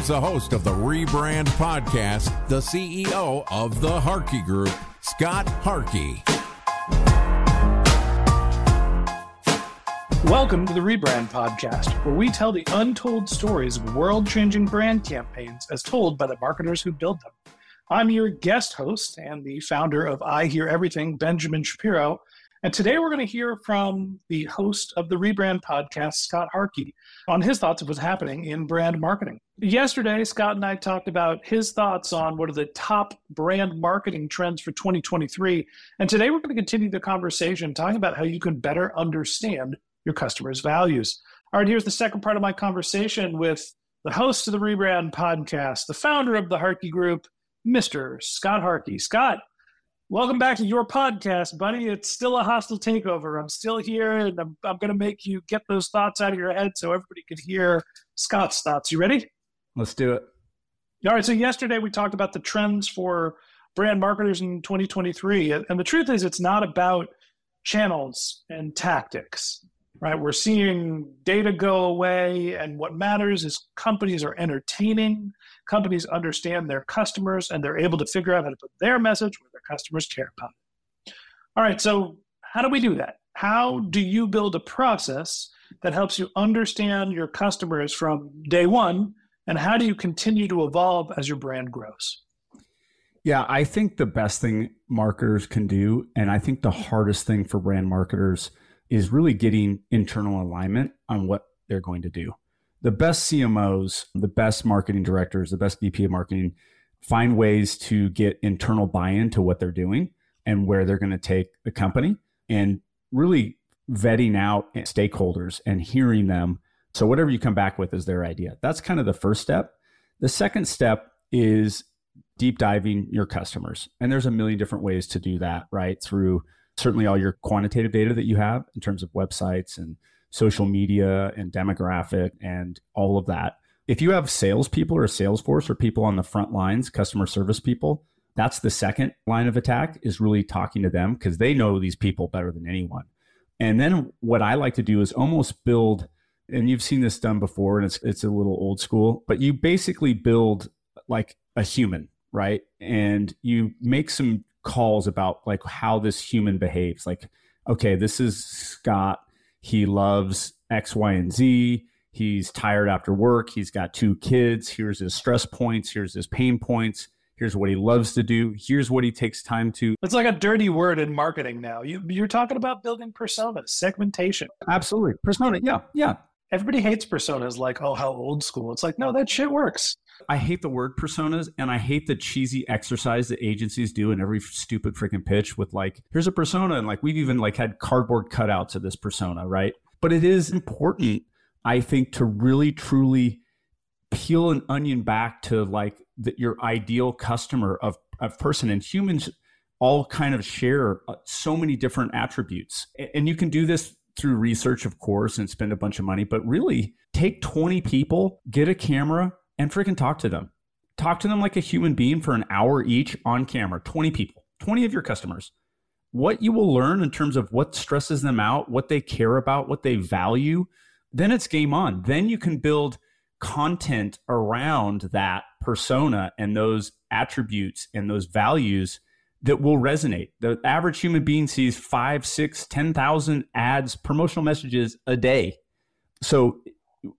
Here's the host of the Rebrand Podcast, the CEO of the Harkey Group, Scott Harkey. Welcome to the Rebrand Podcast, where we tell the untold stories of world changing brand campaigns as told by the marketers who build them. I'm your guest host and the founder of I Hear Everything, Benjamin Shapiro. And today we're going to hear from the host of the Rebrand Podcast, Scott Harkey, on his thoughts of what's happening in brand marketing. Yesterday, Scott and I talked about his thoughts on what are the top brand marketing trends for 2023. And today we're going to continue the conversation talking about how you can better understand your customers' values. All right, here's the second part of my conversation with the host of the Rebrand Podcast, the founder of the Harkey Group, Mr. Scott Harkey. Scott, Welcome back to your podcast, buddy. It's still a hostile takeover. I'm still here, and I'm, I'm going to make you get those thoughts out of your head so everybody can hear Scott's thoughts. You ready? Let's do it. All right. So, yesterday we talked about the trends for brand marketers in 2023. And the truth is, it's not about channels and tactics, right? We're seeing data go away, and what matters is companies are entertaining, companies understand their customers, and they're able to figure out how to put their message customers care about. All right, so how do we do that? How do you build a process that helps you understand your customers from day one? And how do you continue to evolve as your brand grows? Yeah, I think the best thing marketers can do, and I think the hardest thing for brand marketers is really getting internal alignment on what they're going to do. The best CMOs, the best marketing directors, the best VP of marketing find ways to get internal buy-in to what they're doing and where they're going to take the company and really vetting out stakeholders and hearing them. So whatever you come back with is their idea. That's kind of the first step. The second step is deep diving your customers. And there's a million different ways to do that right? Through certainly all your quantitative data that you have in terms of websites and social media and demographic and all of that if you have salespeople or a sales force or people on the front lines, customer service people, that's the second line of attack is really talking to them because they know these people better than anyone. And then what I like to do is almost build, and you've seen this done before, and it's it's a little old school, but you basically build like a human, right? And you make some calls about like how this human behaves. Like, okay, this is Scott. He loves X, Y, and Z He's tired after work. He's got two kids. Here's his stress points. Here's his pain points. Here's what he loves to do. Here's what he takes time to. It's like a dirty word in marketing now. You, you're talking about building personas, segmentation. Absolutely. Persona. Yeah. Yeah. Everybody hates personas like, oh, how old school. It's like, no, that shit works. I hate the word personas and I hate the cheesy exercise that agencies do in every stupid freaking pitch with like, here's a persona. And like, we've even like had cardboard cutouts of this persona, right? But it is important I think to really truly peel an onion back to like the, your ideal customer of, of person and humans all kind of share uh, so many different attributes. And you can do this through research, of course, and spend a bunch of money, but really take 20 people, get a camera, and freaking talk to them. Talk to them like a human being for an hour each on camera, 20 people, 20 of your customers. What you will learn in terms of what stresses them out, what they care about, what they value, then it's game on. Then you can build content around that persona and those attributes and those values that will resonate. The average human being sees five, six, 10,000 ads, promotional messages a day. So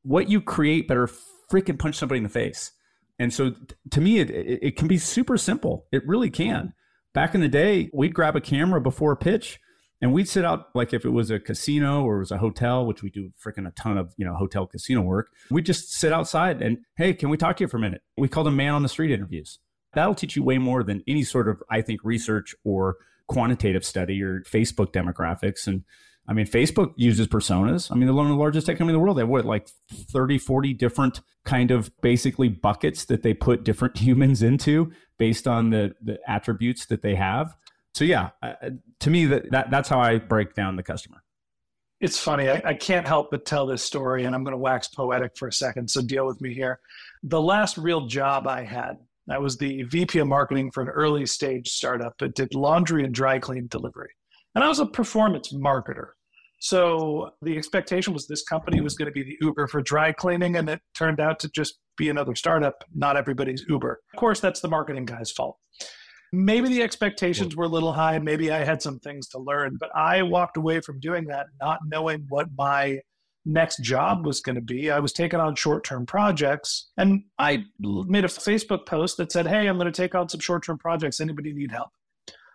what you create better freaking punch somebody in the face. And so to me, it, it can be super simple. It really can. Back in the day, we'd grab a camera before a pitch and we'd sit out like if it was a casino or it was a hotel, which we do freaking a ton of, you know, hotel casino work. We'd just sit outside and, hey, can we talk to you for a minute? We call them man on the street interviews. That'll teach you way more than any sort of, I think, research or quantitative study or Facebook demographics. And I mean, Facebook uses personas. I mean, they're one of the largest tech companies in the world. They have what, like 30, 40 different kind of basically buckets that they put different humans into based on the, the attributes that they have. So yeah, uh, to me, that, that that's how I break down the customer. It's funny. I, I can't help but tell this story, and I'm going to wax poetic for a second. So deal with me here. The last real job I had I was the VP of marketing for an early stage startup that did laundry and dry clean delivery. And I was a performance marketer. So the expectation was this company was going to be the Uber for dry cleaning, and it turned out to just be another startup. Not everybody's Uber. Of course, that's the marketing guy's fault. Maybe the expectations were a little high. Maybe I had some things to learn, but I walked away from doing that not knowing what my next job was going to be. I was taking on short term projects and I made a Facebook post that said, Hey, I'm going to take on some short term projects. Anybody need help?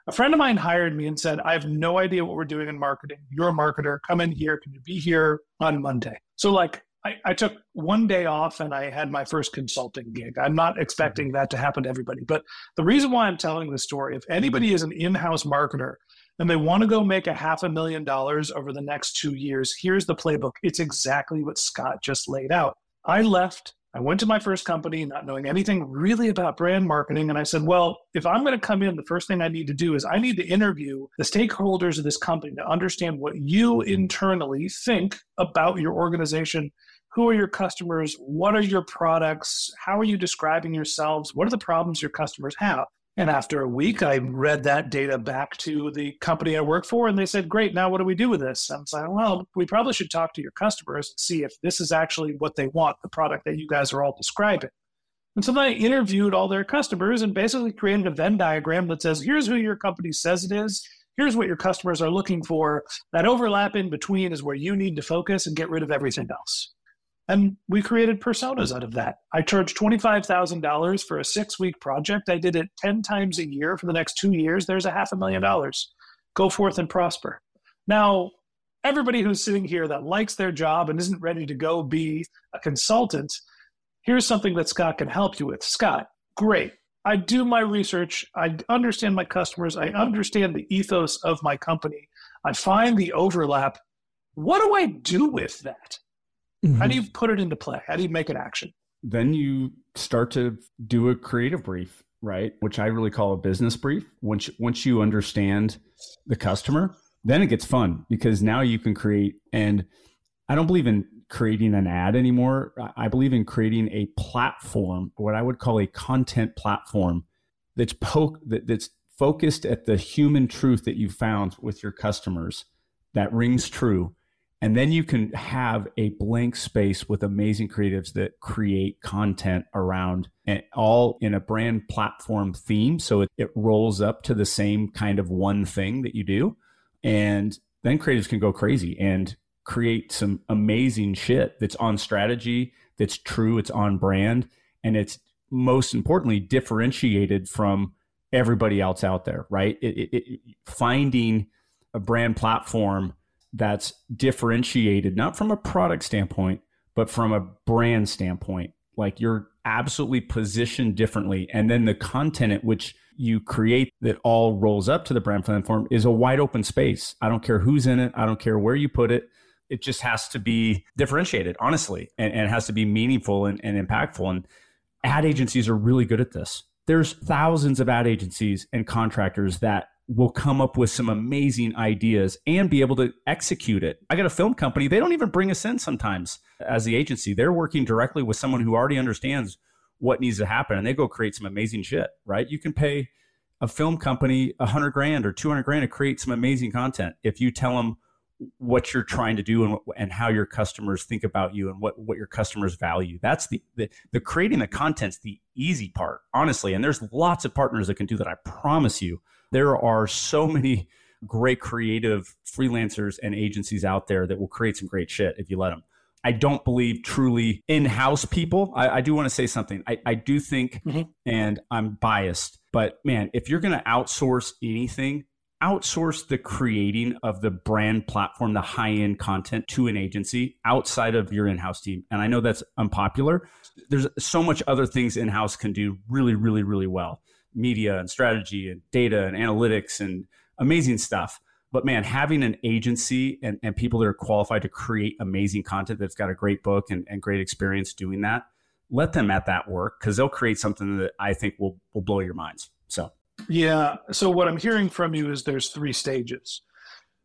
A friend of mine hired me and said, I have no idea what we're doing in marketing. You're a marketer. Come in here. Can you be here on Monday? So, like, I, I took one day off and I had my first consulting gig. I'm not expecting that to happen to everybody. But the reason why I'm telling this story, if anybody is an in house marketer and they want to go make a half a million dollars over the next two years, here's the playbook. It's exactly what Scott just laid out. I left. I went to my first company not knowing anything really about brand marketing. And I said, well, if I'm going to come in, the first thing I need to do is I need to interview the stakeholders of this company to understand what you internally think about your organization. Who are your customers? What are your products? How are you describing yourselves? What are the problems your customers have? And after a week, I read that data back to the company I work for, and they said, Great, now what do we do with this? And I was like, Well, we probably should talk to your customers and see if this is actually what they want, the product that you guys are all describing. And so then I interviewed all their customers and basically created a Venn diagram that says, Here's who your company says it is. Here's what your customers are looking for. That overlap in between is where you need to focus and get rid of everything else. And we created personas out of that. I charged $25,000 for a six week project. I did it 10 times a year for the next two years. There's a half a million dollars. Go forth and prosper. Now, everybody who's sitting here that likes their job and isn't ready to go be a consultant, here's something that Scott can help you with. Scott, great. I do my research. I understand my customers. I understand the ethos of my company. I find the overlap. What do I do with that? Mm-hmm. How do you put it into play? How do you make it action? Then you start to do a creative brief, right? Which I really call a business brief. Once once you understand the customer, then it gets fun because now you can create and I don't believe in creating an ad anymore. I believe in creating a platform, what I would call a content platform that's poke that, that's focused at the human truth that you found with your customers that rings true and then you can have a blank space with amazing creatives that create content around all in a brand platform theme. So it, it rolls up to the same kind of one thing that you do. And then creatives can go crazy and create some amazing shit that's on strategy, that's true, it's on brand, and it's most importantly differentiated from everybody else out there, right? It, it, finding a brand platform that's differentiated, not from a product standpoint, but from a brand standpoint. Like you're absolutely positioned differently. And then the content at which you create that all rolls up to the brand platform is a wide open space. I don't care who's in it, I don't care where you put it. It just has to be differentiated, honestly, and, and it has to be meaningful and, and impactful. And ad agencies are really good at this. There's thousands of ad agencies and contractors that will come up with some amazing ideas and be able to execute it. I got a film company, they don't even bring us in sometimes as the agency. They're working directly with someone who already understands what needs to happen and they go create some amazing shit, right? You can pay a film company a hundred grand or 200 grand to create some amazing content. If you tell them what you're trying to do and, and how your customers think about you and what, what your customers value. That's the, the, the creating the content's the easy part, honestly. And there's lots of partners that can do that. I promise you there are so many great creative freelancers and agencies out there that will create some great shit if you let them. I don't believe truly in house people. I, I, do want to say something. I, I do think, mm-hmm. and I'm biased, but man, if you're going to outsource anything, outsource the creating of the brand platform, the high end content to an agency outside of your in house team. And I know that's unpopular. There's so much other things in house can do really, really, really well media and strategy and data and analytics and amazing stuff. But man, having an agency and, and people that are qualified to create amazing content that's got a great book and, and great experience doing that, let them at that work because they'll create something that I think will will blow your minds. So yeah. So what I'm hearing from you is there's three stages.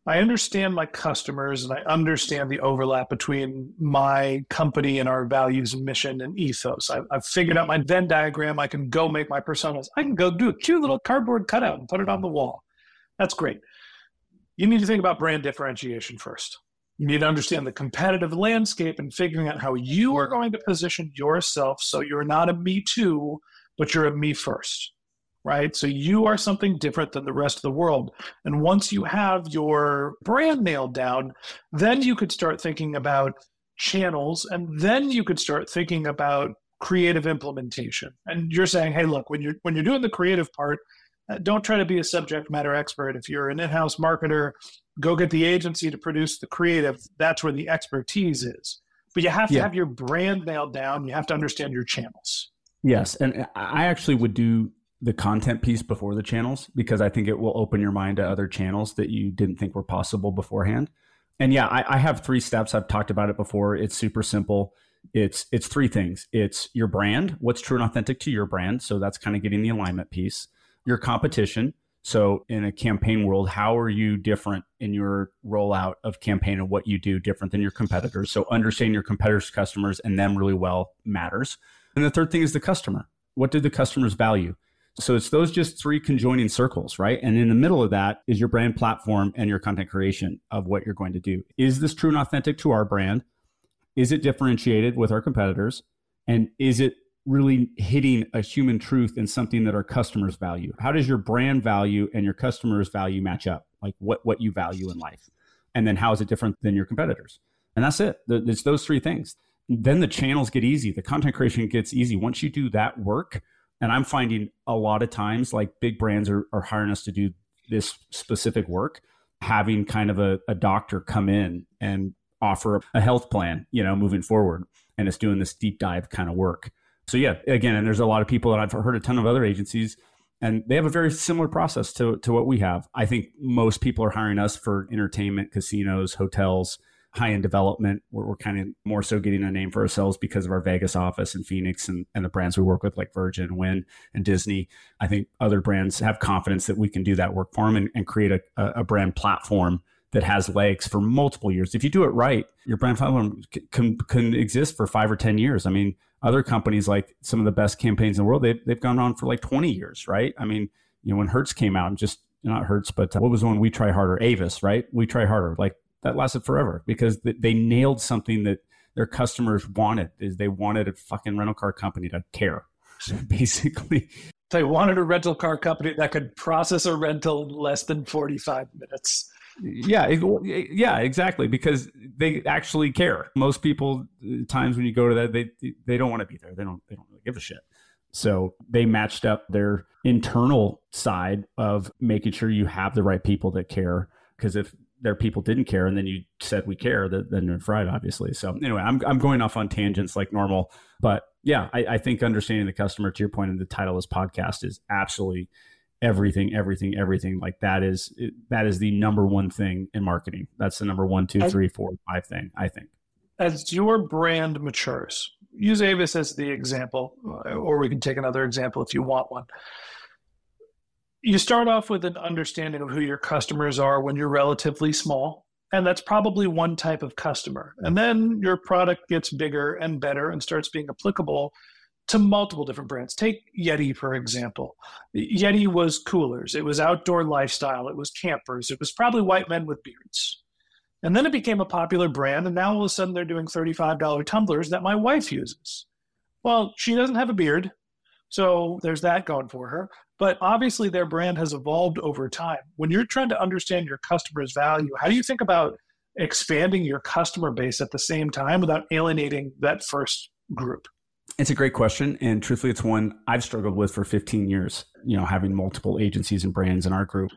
I understand my customers and I understand the overlap between my company and our values and mission and ethos. I, have figured out my Venn diagram. I can go make my personas. I can go do a cute little cardboard cutout and put it on the wall. That's great. You need to think about brand differentiation first. You need to understand the competitive landscape and figuring out how you are going to position yourself so you're not a me too, but you're a me first right? So you are something different than the rest of the world. And once you have your brand nailed down, then you could start thinking about channels and then you could start thinking about creative implementation. And you're saying, "Hey, look, when you're when you're doing the creative part, uh, don't try to be a subject matter expert. If you're an in-house marketer, go get the agency to produce the creative. That's where the expertise is. But you have to yeah. have your brand nailed down. You have to understand your channels. Yes, and I actually would do the content piece before the channels because I think it will open your mind to other channels that you didn't think were possible beforehand. And yeah, I, I have three steps. I've talked about it before. It's super simple. It's it's three things. It's your brand, what's true and authentic to your brand. So that's kind of getting the alignment piece. Your competition. So in a campaign world, how are you different in your rollout of campaign and what you do different than your competitors? So understanding your competitors' customers and them really well matters. And the third thing is the customer. What do the customers value? So it's those just three conjoining circles, right? And in the middle of that is your brand platform and your content creation of what you're going to do. Is this true and authentic to our brand? Is it differentiated with our competitors? And is it really hitting a human truth and something that our customers value? How does your brand value and your customers value match up? Like what what you value in life? And then how is it different than your competitors? And that's it. It's those three things. Then the channels get easy. The content creation gets easy. Once you do that work, and I'm finding a lot of times like big brands are, are hiring us to do this specific work, having kind of a, a doctor come in and offer a health plan, you know, moving forward. And it's doing this deep dive kind of work. So yeah, again, and there's a lot of people, and I've heard a ton of other agencies, and they have a very similar process to to what we have. I think most people are hiring us for entertainment, casinos, hotels, high end development. We're, we're kind of more so getting a name for ourselves because of our Vegas office and Phoenix and, and the brands we work with, like Virgin, Wynn, and Disney. I think other brands have confidence that we can do that work for them and, and create a, a brand platform that has legs for multiple years. If you do it right, your brand platform can, can exist for five or 10 years. I mean, other companies like some of the best campaigns in the world, they've, they've gone on for like 20 years, right? I mean, you know, when Hertz came out and just not Hertz, but uh, what was the one we try harder? Avis, right? We try harder. Like that lasted forever because they nailed something that their customers wanted is they wanted a fucking rental car company to care. So basically they wanted a rental car company that could process a rental in less than 45 minutes. Yeah yeah exactly because they actually care. Most people uh, times when you go to that they they don't want to be there. They don't they don't really give a shit. So they matched up their internal side of making sure you have the right people that care because if their people didn't care and then you said we care then you're fried obviously. So anyway i'm, I'm going off on tangents like normal but yeah I, I think understanding the customer to your point in the title of this podcast is absolutely everything everything everything. Like that is that is the number one thing in marketing. That's the number one two three four five thing i think. As your brand matures use avis as the example or we can take another example if you want one you start off with an understanding of who your customers are when you're relatively small and that's probably one type of customer. And then your product gets bigger and better and starts being applicable to multiple different brands. Take yeti for example. Yeti was coolers. It was outdoor lifestyle. It was campers. It was probably white men with beards. And then it became a popular brand and now all of a sudden they're doing $35 tumblers that my wife uses. Well she doesn't have a beard so there's that going for her. But obviously, their brand has evolved over time. When you're trying to understand your customer's value, how do you think about expanding your customer base at the same time without alienating that first group? It's a great question. And truthfully, it's one I've struggled with for 15 years, you know, having multiple agencies and brands in our group.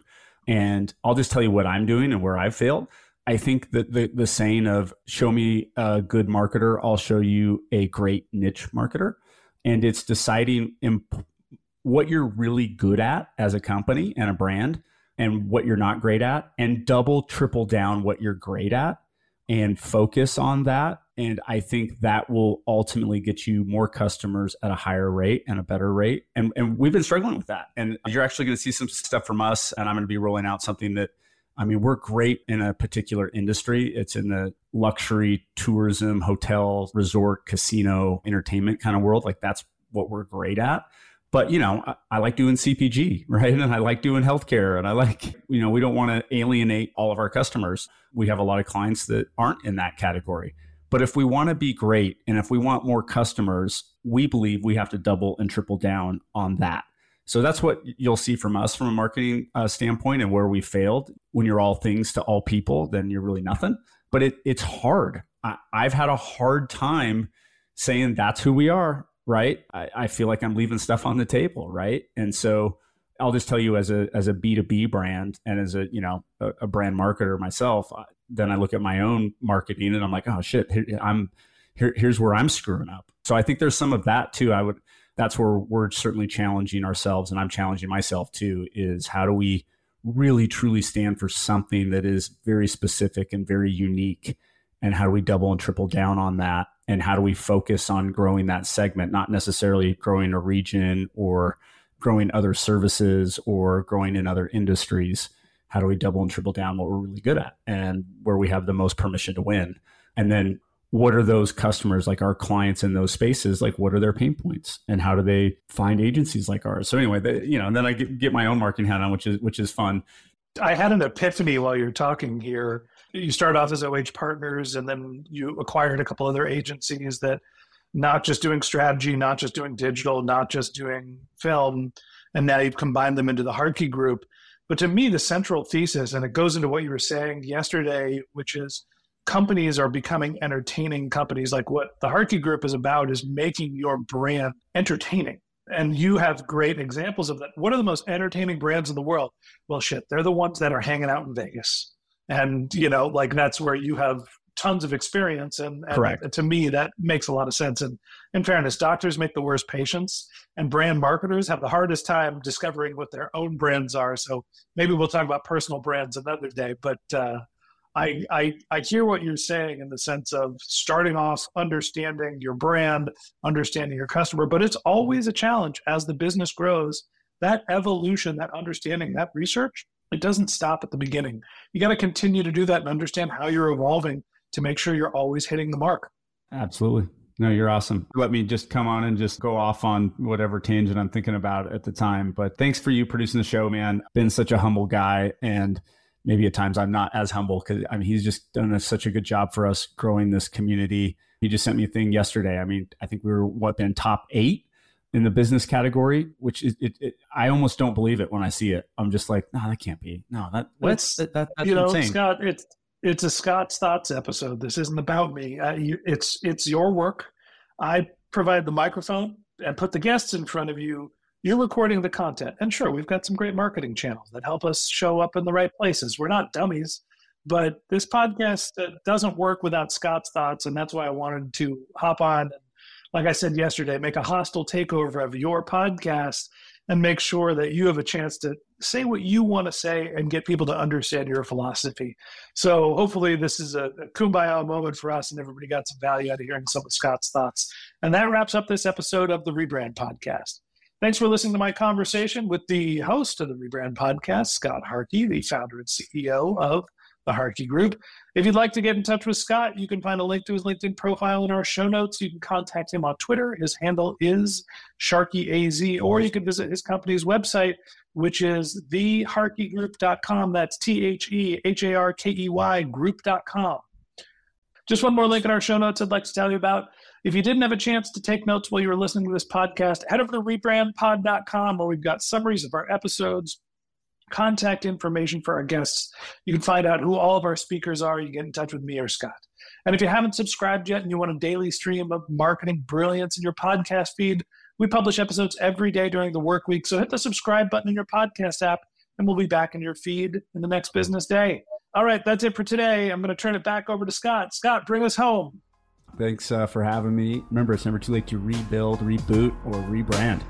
And I'll just tell you what I'm doing and where I've failed. I think that the, the saying of show me a good marketer, I'll show you a great niche marketer. And it's deciding what you're really good at as a company and a brand and what you're not great at, and double, triple down what you're great at and focus on that. And I think that will ultimately get you more customers at a higher rate and a better rate. And, and we've been struggling with that. And you're actually going to see some stuff from us. And I'm going to be rolling out something that, I mean, we're great in a particular industry. It's in the luxury tourism, hotel, resort, casino, entertainment kind of world. Like that's what we're great at but you know I, I, like doing cpg right? And i like doing healthcare and i like you know we don't want to alienate all of our customers. We have a lot of clients that aren't in that category. But if we want to be great and if we want more customers we believe we have to double and triple down on that. So that's what you'll see from us from a marketing uh, standpoint and where we failed. When you're all things to all people then you're really nothing. But it, it's hard. I, i've had a hard time saying that's who we are right? I, I feel like I'm leaving stuff on the table, right? And so I'll just tell you as a as a B2B brand and as a, you know, a, a brand marketer myself, then I look at my own marketing and I'm like, oh shit, here, I'm here, here's where I'm screwing up. So I think there's some of that too. I would that's where we're certainly challenging ourselves and I'm challenging myself too is how do we really truly stand for something that is very specific and very unique and how do we double and triple down on that and how do we focus on growing that segment not necessarily growing a region or growing other services or growing in other industries? How do we double and triple down what we're really good at and where we have the most permission to win? And then what are those customers like our clients in those spaces like what are their pain points and how do they find agencies like ours? So anyway they, you know and then i get, get my own marketing hat on which is which is fun. I had an epiphany while you're talking here you started off as OH Partners, and then you acquired a couple other agencies that not just doing strategy, not just doing digital, not just doing film, and now you've combined them into the Harkey Group. But to me, the central thesis, and it goes into what you were saying yesterday, which is companies are becoming entertaining companies. Like what the Harkey Group is about is making your brand entertaining. And you have great examples of that. What are the most entertaining brands in the world? Well, shit, they're the ones that are hanging out in Vegas and you know like that's where you have tons of experience. And, and Correct. to me that makes a lot of sense. And in fairness doctors make the worst patients and brand marketers have the hardest time discovering what their own brands are. So maybe we'll talk about personal brands another day. But uh, I, I i hear what you're saying in the sense of starting off understanding your brand understanding your customer but it's always a challenge. As the business grows that evolution that understanding that research it doesn't stop at the beginning. You got to continue to do that and understand how you're evolving to make sure you're always hitting the mark. Absolutely. No, you're awesome. Let me just come on and just go off on whatever tangent I'm thinking about at the time. But thanks for you producing the show, man. Been such a humble guy. And maybe at times I'm not as humble because I mean, he's just done a, such a good job for us growing this community. He just sent me a thing yesterday. I mean, I think we were what been top eight in the business category, which is it, it, I almost don't believe it when I see it. I'm just like, no, that can't be. No, that that's that, that, that's you know, insane. Scott. It's it's a Scott's thoughts episode. This isn't about me. I, you, it's it's your work. I provide the microphone and put the guests in front of you. You're recording the content, and sure, we've got some great marketing channels that help us show up in the right places. We're not dummies, but this podcast uh, doesn't work without Scott's thoughts, and that's why I wanted to hop on and like I said yesterday, make a hostile takeover of your podcast and make sure that you have a chance to say what you want to say and get people to understand your philosophy. So hopefully this is a, a kumbaya moment for us and everybody got some value out of hearing some of Scott's thoughts. And that wraps up this episode of the Rebrand Podcast. Thanks for listening to my conversation with the host of the Rebrand Podcast, Scott Harkey, the founder and CEO of the Harkey Group. If you'd like to get in touch with Scott, you can find a link to his LinkedIn profile in our show notes. You can contact him on Twitter. His handle is SharkyAZ, or you can visit his company's website, which is theharkeygroup.com. That's T H E H A R K E Y group.com. Just one more link in our show notes I'd like to tell you about. If you didn't have a chance to take notes while you were listening to this podcast, head over to rebrandpod.com where we've got summaries of our episodes, contact information for our guests. You can find out who all of our speakers are. You get in touch with me or Scott. And if you haven't subscribed yet and you want a daily stream of marketing brilliance in your podcast feed, we publish episodes every day during the work week. So hit the subscribe button in your podcast app, and we'll be back in your feed in the next business day. All right, that's it for today. I'm going to turn it back over to Scott. Scott, bring us home. Thanks uh, for having me. Remember, it's never too late to rebuild, reboot, or rebrand.